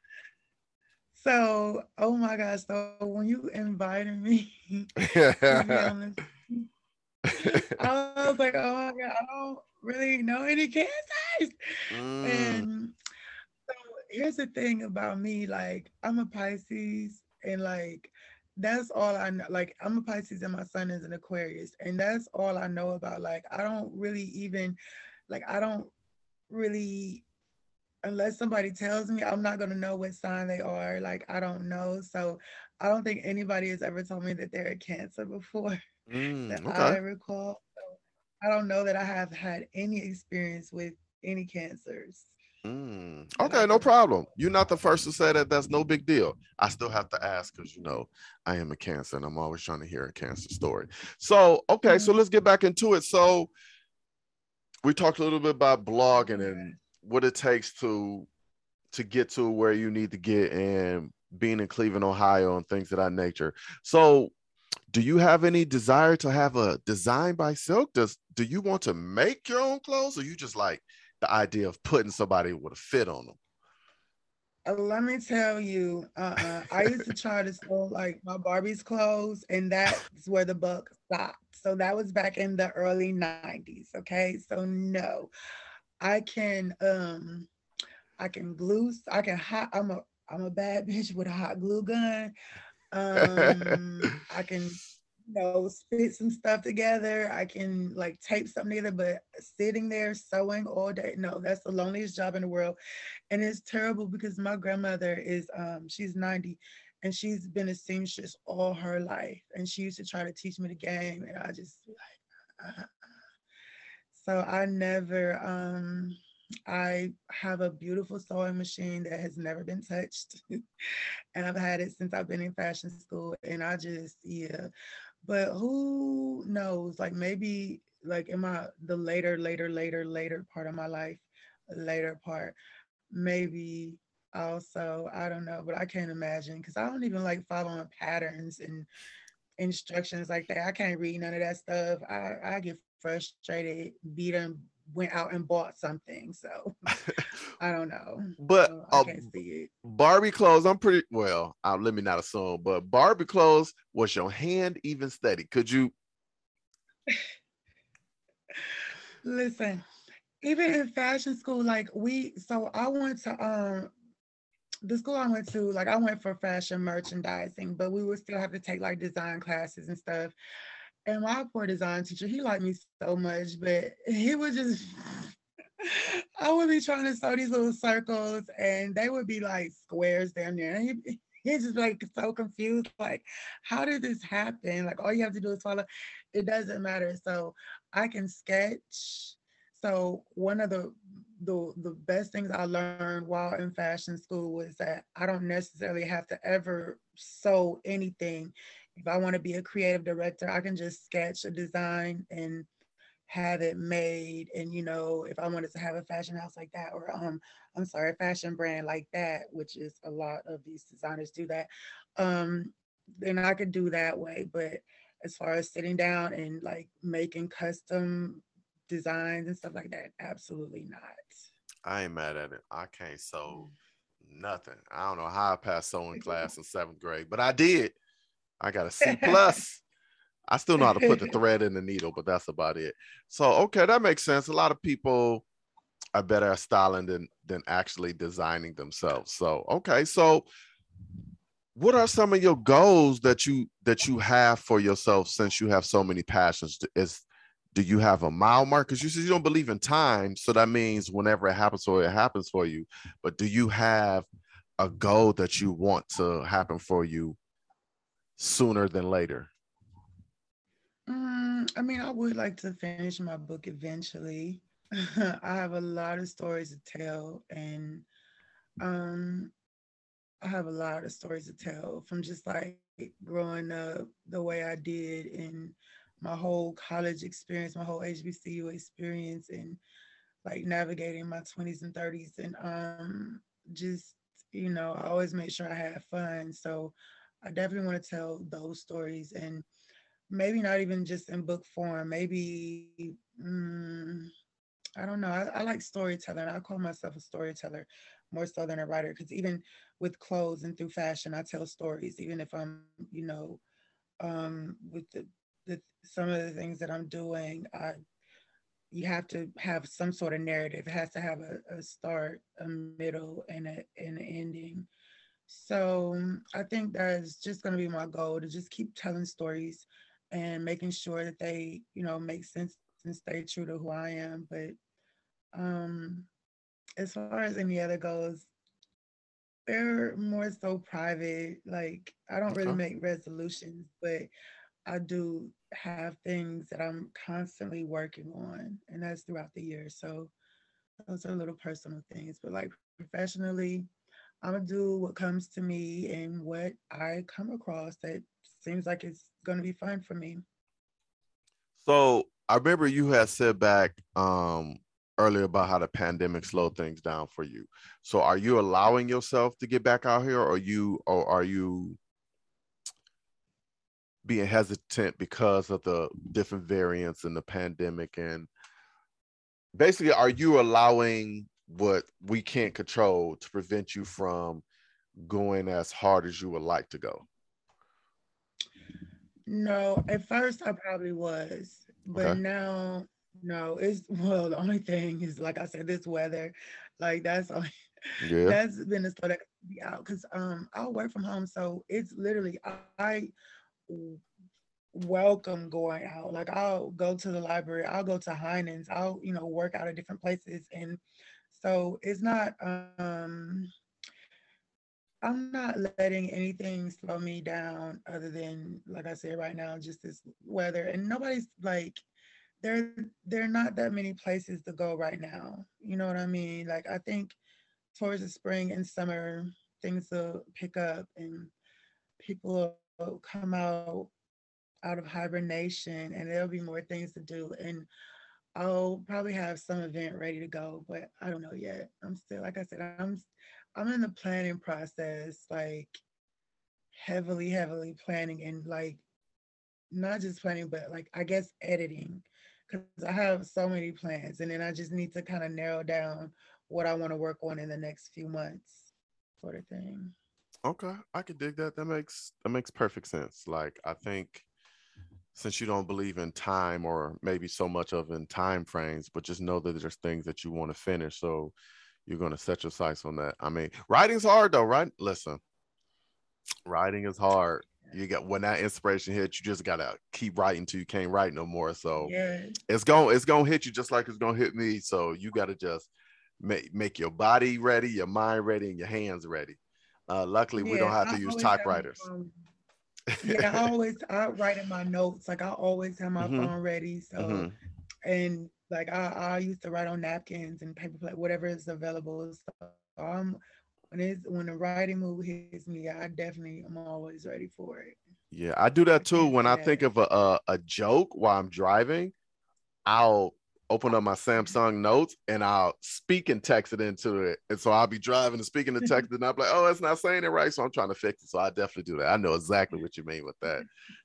So, oh my gosh. So when you invited me, I was like, oh my God, I don't really know any cancers. Mm. And so here's the thing about me, like I'm a Pisces and like that's all I know. Like I'm a Pisces and my son is an Aquarius, and that's all I know about. Like I don't really even like I don't really unless somebody tells me, I'm not gonna know what sign they are. Like I don't know. So I don't think anybody has ever told me that they're a cancer before mm, that okay. I recall. So I don't know that I have had any experience with any cancers. Mm, okay, no problem. You're not the first to say that. That's no big deal. I still have to ask because you know I am a cancer, and I'm always trying to hear a cancer story. So, okay, mm-hmm. so let's get back into it. So, we talked a little bit about blogging and what it takes to to get to where you need to get and being in Cleveland, Ohio, and things of that nature. So, do you have any desire to have a design by Silk? Does do you want to make your own clothes, or you just like the idea of putting somebody with a fit on them? Uh, let me tell you, uh-uh. I used to try to sew like my Barbie's clothes, and that's where the buck stopped. So that was back in the early 90s. Okay. So no. I can um I can glue I can hot I'm a I'm a bad bitch with a hot glue gun. Um I can you know spit some stuff together. I can like tape something together, but sitting there sewing all day, no, that's the loneliest job in the world. And it's terrible because my grandmother is um she's 90 and she's been a seamstress all her life. And she used to try to teach me the game. And I just like uh, so I never, um, I have a beautiful sewing machine that has never been touched. and I've had it since I've been in fashion school. And I just, yeah. But who knows? Like maybe like in my the later, later, later, later part of my life, later part, maybe also, I don't know, but I can't imagine because I don't even like following patterns and instructions like that. I can't read none of that stuff. I, I get frustrated, beat him, went out and bought something. So I don't know. But so I uh, can't see it. Barbie clothes, I'm pretty well. Uh, let me not assume, but Barbie clothes was your hand even steady? Could you? Listen, even in fashion school, like we, so I went to um the school I went to, like I went for fashion merchandising, but we would still have to take like design classes and stuff. And my poor design teacher, he liked me so much, but he would just, I would be trying to sew these little circles and they would be like squares down there. And he, he's just like so confused, like, how did this happen? Like, all you have to do is follow. It doesn't matter. So I can sketch. So one of the the the best things I learned while in fashion school was that I don't necessarily have to ever sew anything if I want to be a creative director, I can just sketch a design and have it made. And you know, if I wanted to have a fashion house like that, or um, I'm sorry, a fashion brand like that, which is a lot of these designers do that, um, then I could do that way. But as far as sitting down and like making custom designs and stuff like that, absolutely not. I ain't mad at it. I can't sew nothing. I don't know how I passed sewing class in seventh grade, but I did. I got a C plus. I still know how to put the thread in the needle, but that's about it. So okay, that makes sense. A lot of people are better at styling than than actually designing themselves. So okay, so what are some of your goals that you that you have for yourself since you have so many passions? Is do you have a mile mark? Because you said you don't believe in time, so that means whenever it happens for you, it happens for you. But do you have a goal that you want to happen for you sooner than later? Um, I mean, I would like to finish my book eventually. I have a lot of stories to tell, and um, I have a lot of stories to tell from just like growing up the way I did and my whole college experience, my whole HBCU experience, and like navigating my 20s and 30s. And um, just, you know, I always make sure I have fun. So I definitely want to tell those stories and maybe not even just in book form, maybe. Mm, I don't know. I, I, like storytelling. I call myself a storyteller more so than a writer because even with clothes and through fashion, I tell stories. Even if I'm, you know, um, with the, the some of the things that I'm doing, I you have to have some sort of narrative. It has to have a, a start, a middle, and a and an ending. So I think that's just going to be my goal to just keep telling stories and making sure that they, you know, make sense and stay true to who I am. But um, as far as any other goals, they're more so private. Like I don't really make resolutions, but I do have things that I'm constantly working on, and that's throughout the year. So those are little personal things. But like professionally, I'm gonna do what comes to me and what I come across that seems like it's gonna be fun for me. So I remember you had said back um earlier about how the pandemic slowed things down for you. So are you allowing yourself to get back out here or you or are you being hesitant because of the different variants in the pandemic and basically are you allowing what we can't control to prevent you from going as hard as you would like to go? No, at first I probably was, but okay. now no. It's well, the only thing is like I said, this weather, like that's only, yeah. that's been the stuff that be out because um I'll work from home, so it's literally I, I welcome going out. Like I'll go to the library, I'll go to Heinen's, I'll you know work out at different places, and so it's not um I'm not letting anything slow me down other than like I said right now, just this weather. And nobody's like there there are not that many places to go right now. You know what I mean? Like I think towards the spring and summer things will pick up and people will come out out of hibernation and there'll be more things to do and I'll probably have some event ready to go, but I don't know yet. I'm still, like I said, I'm I'm in the planning process, like heavily, heavily planning and like not just planning, but like I guess editing. Cause I have so many plans and then I just need to kind of narrow down what I want to work on in the next few months, sort of thing. Okay. I could dig that. That makes that makes perfect sense. Like I think since you don't believe in time or maybe so much of in time frames, but just know that there's things that you want to finish. So you're going to set your sights on that. I mean, writing's hard though, right? Listen, writing is hard. You got when that inspiration hits, you just gotta keep writing till you can't write no more. So yeah. it's going it's gonna hit you just like it's gonna hit me. So you gotta just make make your body ready, your mind ready, and your hands ready. Uh, luckily, yeah, we don't have to I use typewriters. Have, yeah, I always I write in my notes. Like I always have my mm-hmm. phone ready. So mm-hmm. and like I, I used to write on napkins and paper plate, whatever is available. So I'm when it's when the writing mood hits me, I definitely am always ready for it. Yeah, I do that too. When I think of a, a, a joke while I'm driving, I'll open up my Samsung notes and I'll speak and text it into it. And so I'll be driving and speaking and text and I'm like, oh, it's not saying it right. So I'm trying to fix it. So I definitely do that. I know exactly what you mean with that.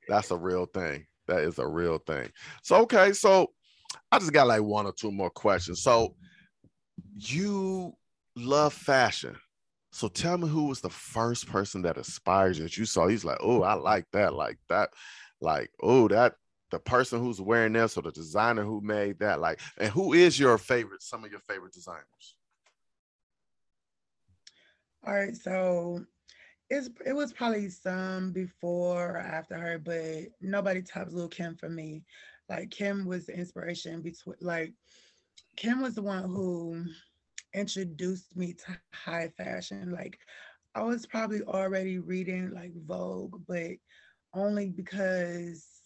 That's a real thing. That is a real thing. So okay, so I just got like one or two more questions. So you love fashion. So tell me who was the first person that inspires you that you saw? He's like, oh, I like that, like that, like, oh, that the person who's wearing this or the designer who made that like and who is your favorite some of your favorite designers? All right so it's it was probably some before or after her but nobody tops Lil Kim for me. Like Kim was the inspiration between like Kim was the one who introduced me to high fashion. Like I was probably already reading like Vogue but only because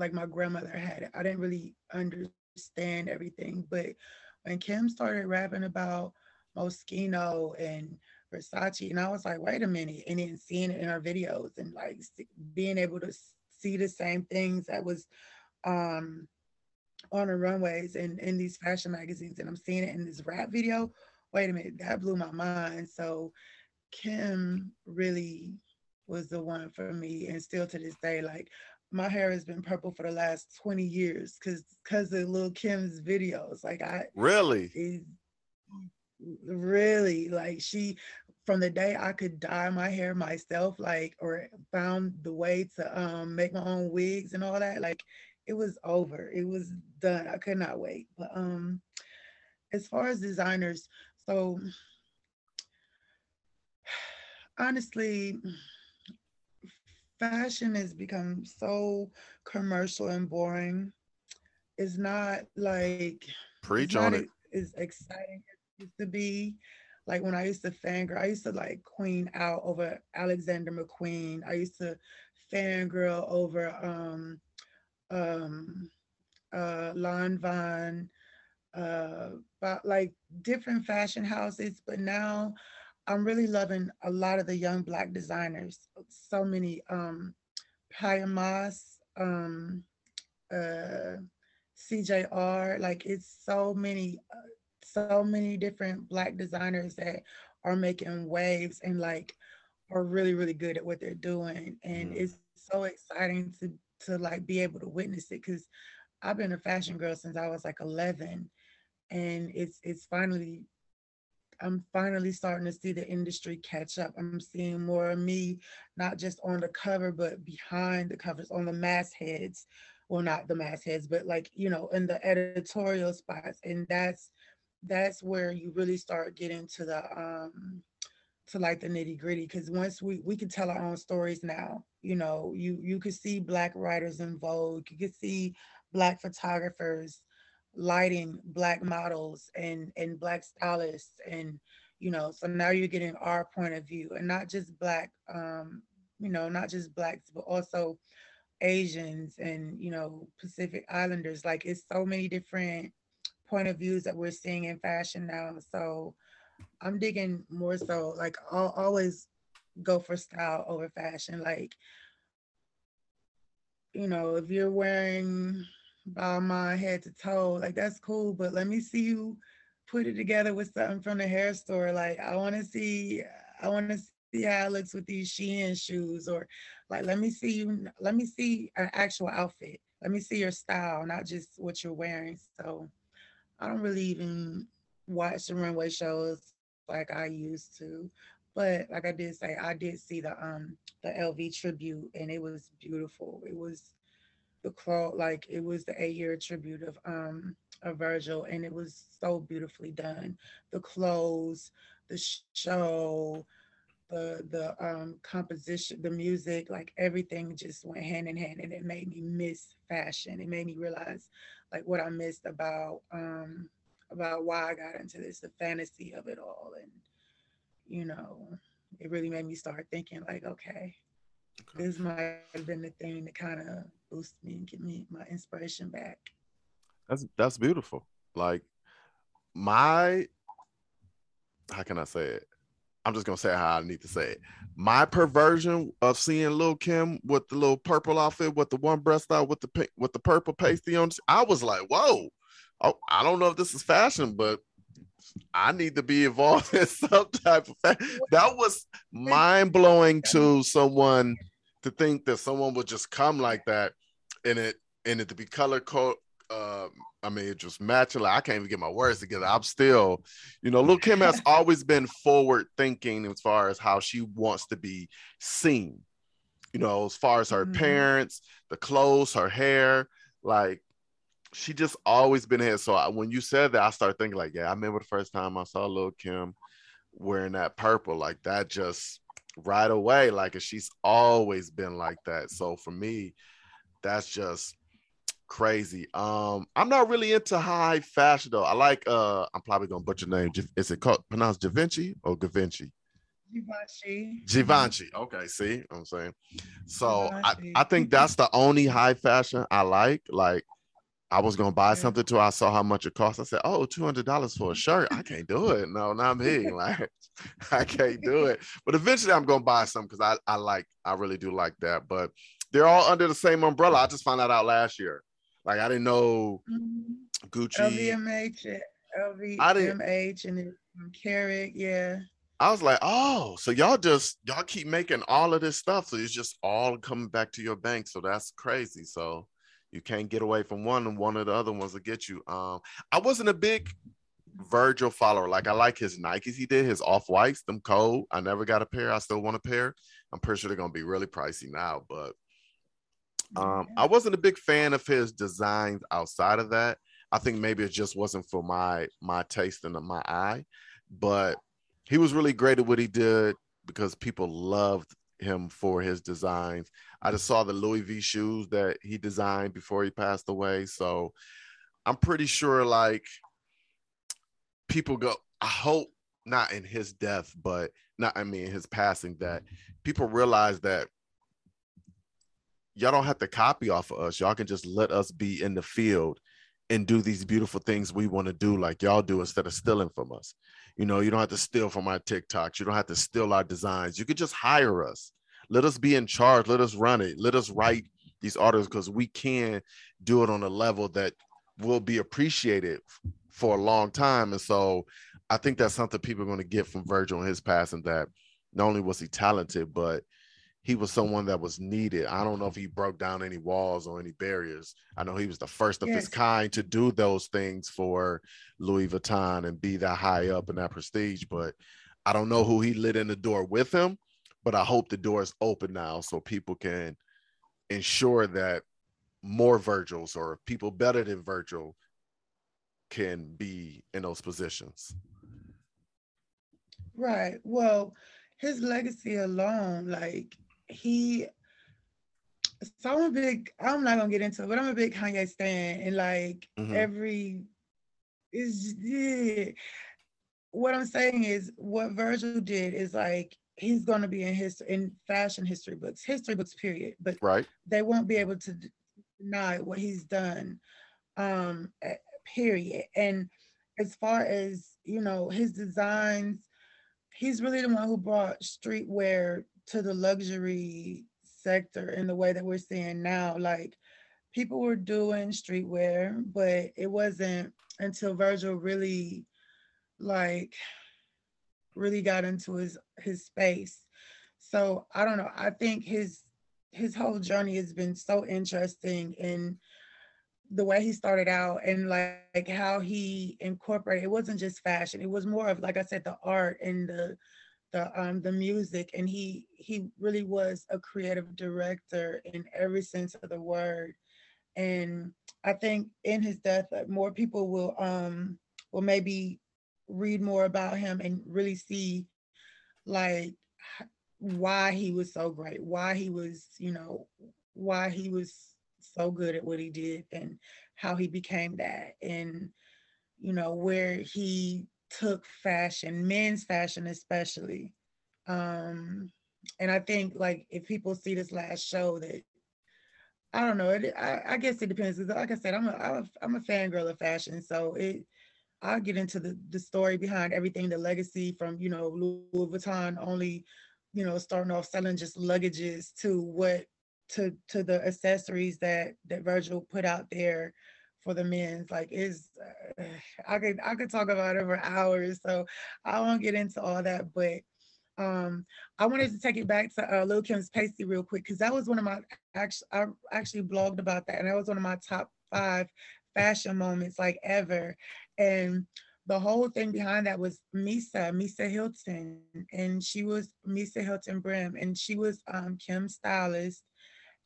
like my grandmother had it. I didn't really understand everything. But when Kim started rapping about Moschino and Versace. And I was like, wait a minute. And then seeing it in her videos and like being able to see the same things that was um, on the runways and in these fashion magazines. And I'm seeing it in this rap video. Wait a minute, that blew my mind. So Kim really was the one for me. And still to this day, like my hair has been purple for the last 20 years because because of Lil Kim's videos. Like I really really like she from the day I could dye my hair myself, like or found the way to um make my own wigs and all that, like it was over. It was done. I could not wait. But um as far as designers, so honestly, fashion has become so commercial and boring. It's not like preach on it. As exciting as it used to be. Like when I used to fangirl, I used to like queen out over Alexander McQueen. I used to fangirl over um um uh Lanvin, uh but like different fashion houses. But now I'm really loving a lot of the young black designers. So many um Pyer Moss, um uh CJR, like it's so many uh, so many different black designers that are making waves and like are really really good at what they're doing and mm. it's so exciting to to like be able to witness it because I've been a fashion girl since I was like 11 and it's it's finally I'm finally starting to see the industry catch up. I'm seeing more of me, not just on the cover, but behind the covers, on the mastheads. Well, not the mastheads, but like, you know, in the editorial spots. And that's that's where you really start getting to the um to like the nitty gritty because once we we can tell our own stories now you know you you could see black writers in vogue you could see black photographers lighting black models and and black stylists and you know so now you're getting our point of view and not just black um you know not just blacks but also asians and you know pacific islanders like it's so many different point of views that we're seeing in fashion now. So I'm digging more so like I'll always go for style over fashion. Like, you know, if you're wearing Balmain head to toe, like that's cool, but let me see you put it together with something from the hair store. Like I want to see, I want to see how it looks with these Shein shoes, or like let me see you, let me see an actual outfit. Let me see your style, not just what you're wearing. So I don't really even watch the runway shows like I used to. But like I did say, I did see the um the LV tribute and it was beautiful. It was the cloth like it was the eight year tribute of um of Virgil and it was so beautifully done. The clothes, the show, the the um composition, the music, like everything just went hand in hand and it made me miss fashion. It made me realize like what I missed about um about why I got into this, the fantasy of it all. And you know, it really made me start thinking like, okay, okay. this might have been the thing to kind of boost me and give me my inspiration back. That's that's beautiful. Like my how can I say it? I'm just gonna say how I need to say it. My perversion of seeing Lil Kim with the little purple outfit with the one breast out with the pink with the purple pasty on, I was like, whoa. Oh, I don't know if this is fashion, but I need to be involved in some type of fashion. That was mind blowing to someone to think that someone would just come like that and it and it to be color code um, I mean, it just matching. Like I can't even get my words together. I'm still, you know, Lil Kim has always been forward thinking as far as how she wants to be seen. You know, as far as her mm-hmm. parents, the clothes, her hair, like she just always been here. So I, when you said that, I started thinking like, yeah, I remember the first time I saw Lil Kim wearing that purple, like that just right away. Like she's always been like that. So for me, that's just crazy. Um, I'm not really into high fashion though. I like uh, I'm probably gonna butcher name. Is it called pronounced Givenchy or Givenchy? Givenchy. Givenchy. Okay, see, I'm saying. So I, I think that's the only high fashion I like. Like I was gonna buy something too. I saw how much it cost. I said, "Oh, two hundred dollars for a shirt? I can't do it. No, not me. Like, I can't do it." But eventually, I'm gonna buy some because I I like I really do like that. But they're all under the same umbrella. I just found that out last year. Like I didn't know mm-hmm. Gucci, LVMH, LVMH, and Kering. Yeah. I was like, oh, so y'all just y'all keep making all of this stuff, so it's just all coming back to your bank. So that's crazy. So you can't get away from one, and one of the other ones will get you. Um, I wasn't a big Virgil follower. Like I like his Nikes he did, his off whites, them cold. I never got a pair. I still want a pair. I'm pretty sure they're gonna be really pricey now, but um, I wasn't a big fan of his designs outside of that. I think maybe it just wasn't for my my taste and my eye, but he was really great at what he did because people loved him for his designs. I just saw the Louis V shoes that he designed before he passed away. So I'm pretty sure like people go, I hope not in his death, but not, I mean, his passing, that people realize that y'all don't have to copy off of us. Y'all can just let us be in the field and do these beautiful things we want to do like y'all do instead of stealing from us. You know, you don't have to steal from our TikToks. You don't have to steal our designs. You could just hire us. Let us be in charge. Let us run it. Let us write these artists because we can do it on a level that will be appreciated for a long time. And so I think that's something people are going to get from Virgil and his passing that not only was he talented, but he was someone that was needed. I don't know if he broke down any walls or any barriers. I know he was the first of yes. his kind to do those things for Louis Vuitton and be that high up in that prestige, but I don't know who he lit in the door with him, but I hope the door is open now so people can ensure that more Virgils or people better than Virgil can be in those positions. Right. Well, his legacy alone, like he so I'm a big I'm not gonna get into it, but I'm a big Kanye stan and like mm-hmm. every is yeah. What I'm saying is what Virgil did is like he's gonna be in his in fashion history books, history books, period. But right, they won't be able to deny what he's done. Um, period. And as far as you know, his designs, he's really the one who brought streetwear to the luxury sector in the way that we're seeing now. Like people were doing streetwear, but it wasn't until Virgil really like really got into his his space. So I don't know. I think his his whole journey has been so interesting in the way he started out and like, like how he incorporated it wasn't just fashion it was more of like i said the art and the the um the music and he he really was a creative director in every sense of the word. And i think in his death uh, more people will um will maybe read more about him and really see like why he was so great why he was you know why he was so good at what he did and how he became that and you know where he took fashion, men's fashion especially. Um, and I think like if people see this last show that I don't know, it, I, I guess it depends. Like I said, I'm a, I'm a fangirl of fashion, so it I'll get into the the story behind everything, the legacy from you know Louis Vuitton only, you know, starting off selling just luggages to what to to the accessories that that Virgil put out there for the men's like is uh, i could i could talk about it for hours so i won't get into all that but um i wanted to take it back to uh, lil kim's pasty real quick because that was one of my actually i actually blogged about that and that was one of my top five fashion moments like ever and the whole thing behind that was Misa, Misa Hylton, and she was Misa Hylton Brim, and she was um, Kim's stylist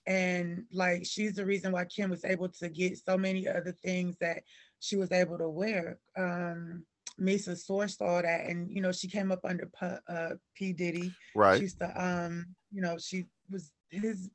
and like she's the reason why Kim was able to get so many other things that she was able to wear. Um, Misa sourced all that, and you know she came up under P, uh, P Diddy. Right. She's the um, you know she was his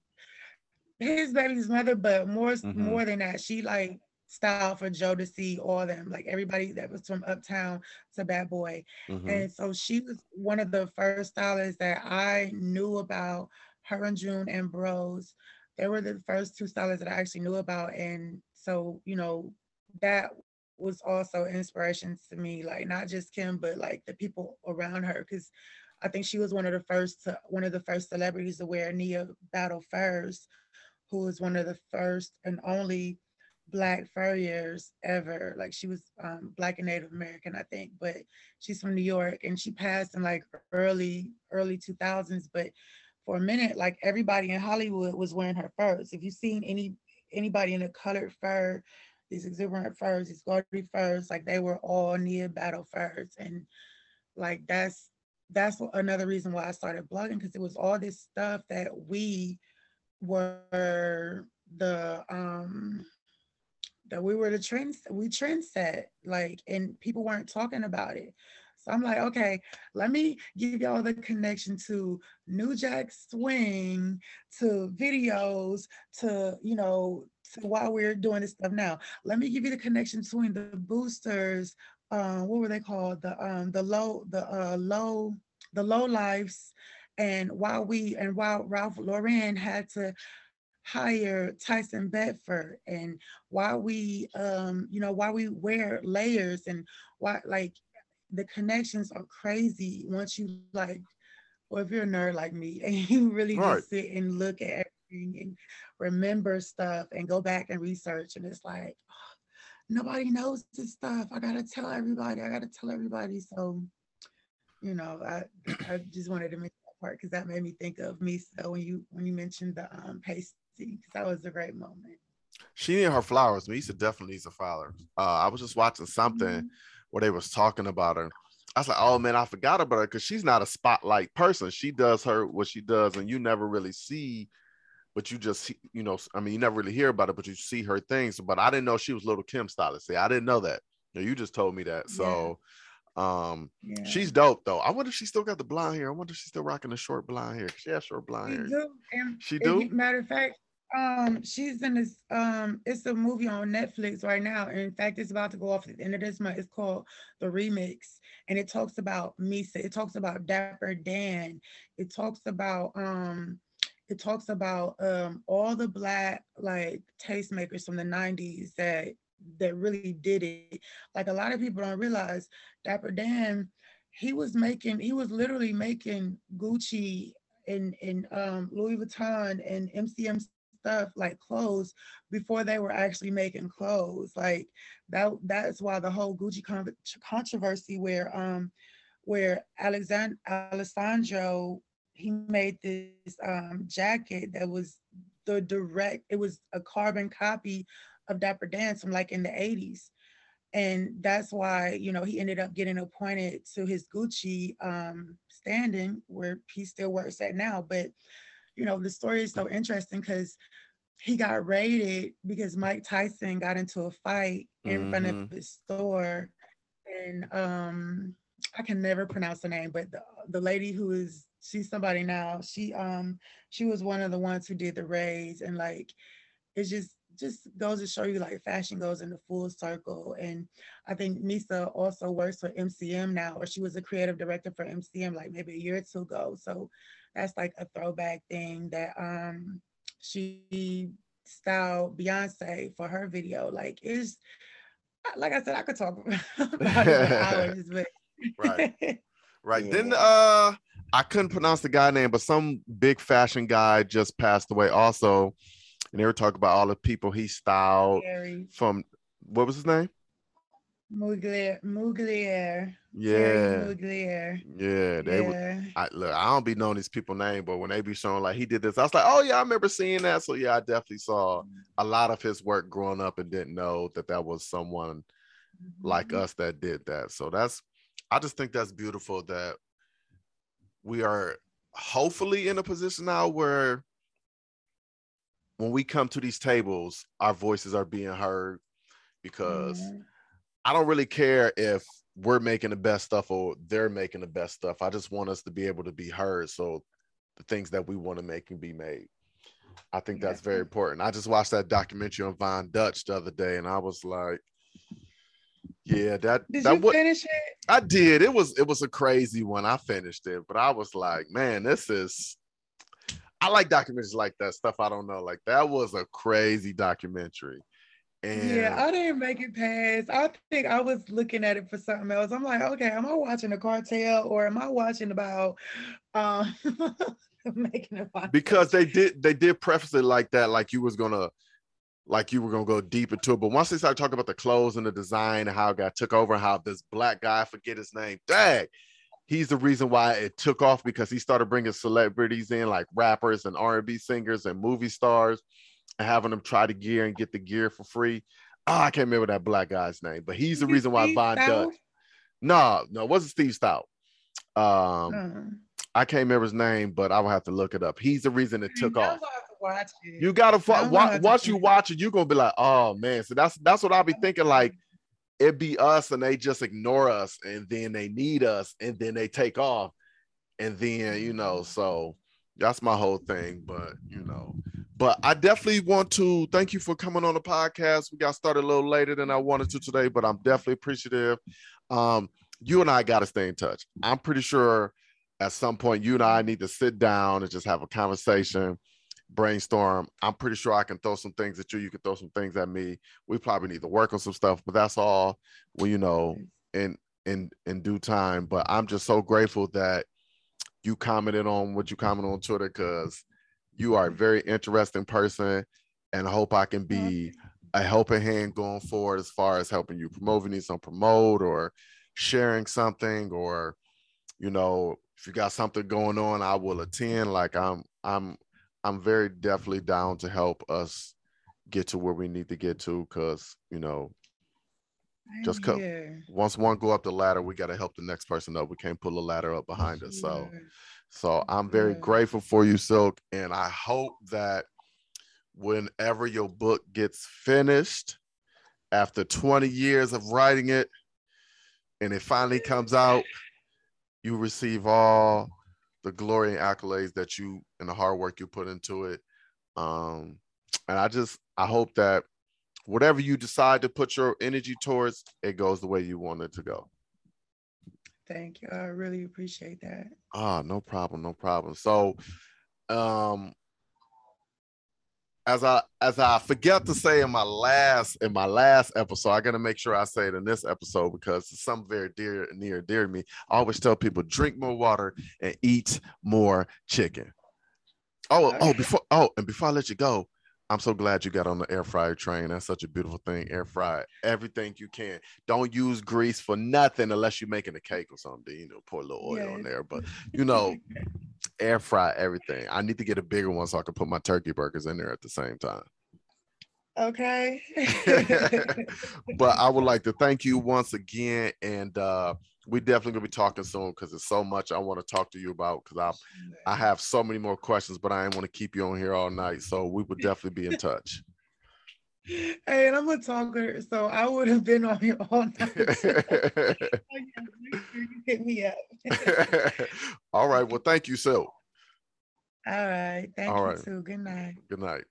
his baby's mother, but more mm-hmm. more than that, she like styled for Jodeci all them, like everybody that was from Uptown to Bad Boy. Mm-hmm. And so she was one of the first stylists that I knew about her and June and Ambrose they were the first two stylists that I actually knew about. And so you know that was also inspiration to me, like not just Kim, but like the people around her, because I think she was one of the first to, one of the first celebrities to wear Nia Battle furs, who was one of the first and only black furriers ever. Like she was um, black and Native American, I think, but she's from New York and she passed in like early early 2000s. But for a minute, like everybody in Hollywood was wearing her furs. If you've seen any anybody in a colored fur, these exuberant furs, these gaudy furs, like they were all Nia Battle furs, and like that's that's another reason why I started blogging because it was all this stuff that we were the um that we were the trend we trend set like and people weren't talking about it so i'm like okay let me give y'all the connection to new jack swing to videos to you know to why we're doing this stuff now. Let me give you the connection between the boosters uh, what were they called? The um the low the uh low the low lives and while we and while Ralph Lauren had to hire Tyson Beckford and why we um you know why we wear layers and why like the connections are crazy once you like or if you're a nerd like me and you really just sit and look at everything and remember stuff and go back and research and it's like oh, nobody knows this stuff i gotta tell everybody i gotta tell everybody so you know i i just wanted to make that part because that made me think of me so when you when you mentioned the um paste because that was a great moment. She needed her flowers. Misa definitely needs her flowers. Uh, I was just watching something mm-hmm. Where they was talking about her. I was like, oh man, I forgot about her because she's not a spotlight person. She does her what she does, and you never really see, but you just you know, I mean, you never really hear about it, but you see her things. But I didn't know she was Little Kim stylist. See, I didn't know that. You, know, you just told me that. So um yeah. she's dope though. I wonder if she still got the blonde hair. I wonder if she's still rocking the short blonde hair. She has short blonde she hair. Do. And she do. Matter of fact, um, she's in this. Um, it's a movie on Netflix right now. And in fact, it's about to go off at the end of this month. It's called The Remix, and it talks about Misa. It talks about Dapper Dan. It talks about um, it talks about um all the black like tastemakers from the '90s that that really did it. Like a lot of people don't realize Dapper Dan. He was making. He was literally making Gucci and and um, Louis Vuitton and MCM stuff like clothes before they were actually making clothes. Like that that's why the whole Gucci con- controversy where um where Alexand- Alessandro he made this um jacket that was the direct it was a carbon copy of Dapper Dan from like in the 80s. And that's why, you know, he ended up getting appointed to his Gucci um, standing where he still works at now. But you know, the story is so interesting because he got raided because Mike Tyson got into a fight in mm-hmm. front of mm-hmm. his store. And um, I can never pronounce the name, but the, the lady who is she's somebody now, she um she was one of the ones who did the raids and like it's just just goes to show you like fashion goes in the full circle. And I think Misa also works for MCM now, or she was a creative director for MCM like maybe a year or two ago. So that's like a throwback thing that um she styled Beyonce for her video. Like it's like I said, I could talk about it hours, but right. Right. Yeah. Then uh I couldn't pronounce the guy name, but some big fashion guy just passed away also. And they were talking about all the people he styled from what was his name? Mugler, Mugler. Yeah. Mugler. Yeah. They yeah. I, look, I don't be knowing these people name, but when they be showing like he did this, I was like, oh yeah, I remember seeing that. So yeah, I definitely saw a lot of his work growing up and didn't know that that was someone mm-hmm. like us that did that. So that's, I just think that's beautiful that we are hopefully in a position now where when we come to these tables, our voices are being heard because. Mm-hmm I don't really care if we're making the best stuff or they're making the best stuff. I just want us to be able to be heard. So the things that we want to make can be made. I think that's very important. I just watched that documentary on Von Dutch the other day and I was like, yeah, that did that you what, finish it? I did. It was it was a crazy one. I finished it, but I was like, man, this is I like documentaries like that stuff. I don't know. Like that was a crazy documentary And yeah, I didn't make it past. I think I was looking at it for something else. I'm like, okay, am I watching a cartel or am I watching about um making it because they did they did preface it like that, like you was gonna like you were gonna go deep into it. But once they started talking about the clothes and the design and how it got took over, how this black guy, I forget his name, dag, he's the reason why it took off because he started bringing celebrities in like rappers and R&B singers and movie stars having them try the gear and get the gear for free. Oh, I can't remember that black guy's name, but he's the reason why Von Dutch. No, no, it wasn't Steve Stoute. Um, uh-huh. I can't remember his name, but I will have to look it up. He's the reason it took off. You gotta watch. Once you watch it, you're gonna be like, oh man. So that's that's what I'll be thinking. Like it be us, and they just ignore us, and then they need us, and then they take off, and then you know. So that's my whole thing. But you know, but I definitely want to thank you for coming on the podcast. We got started a little later than I wanted to today, but I'm definitely appreciative. Um, you and I got to stay in touch. I'm pretty sure at some point you and I need to sit down and just have a conversation, brainstorm. I'm pretty sure I can throw some things at you. You can throw some things at me. We probably need to work on some stuff, but that's all. Well, you know, in in in due time. But I'm just so grateful that you commented on what you commented on Twitter because you are a very interesting person, and I hope I can be a helping hand going forward as far as helping you promote. If you need some promote or sharing something, or you know, if you got something going on, I will attend. Like I'm, I'm, I'm very definitely down to help us get to where we need to get to, because you know, just cause once one go up the ladder, we got to help the next person up. We can't pull the ladder up behind us. So so I'm very grateful for you, Silk. And I hope that whenever your book gets finished, after 20 years of writing it, and it finally comes out, you receive all the glory and accolades that you and the hard work you put into it. Um, and I just I hope that whatever you decide to put your energy towards, it goes the way you want it to go. Thank you. I really appreciate that. Ah, no problem, no problem. So, um, as I as I forget to say in my last in my last episode, I gotta make sure I say it in this episode because it's something very dear near dear to me. I always tell people drink more water and eat more chicken. Oh, oh, before oh, and before I let you go, I'm so glad you got on the air fryer train. That's such a beautiful thing. Air fry everything you can. Don't use grease for nothing unless you're making a cake or something. You know, pour a little oil yes. on there. But you know, air fry everything. I need to get a bigger one so I can put my turkey burgers in there at the same time. Okay. but I would like to thank you once again and uh we definitely gonna be talking soon because there's so much I want to talk to you about because I I have so many more questions, but I ain't want to keep you on here all night. So we would definitely be in touch. Hey, and I'm a talker, so I would have been on here all night. you hit me up. all right. Well, thank you, so. All right. Thank all you right. too. Good night. Good night.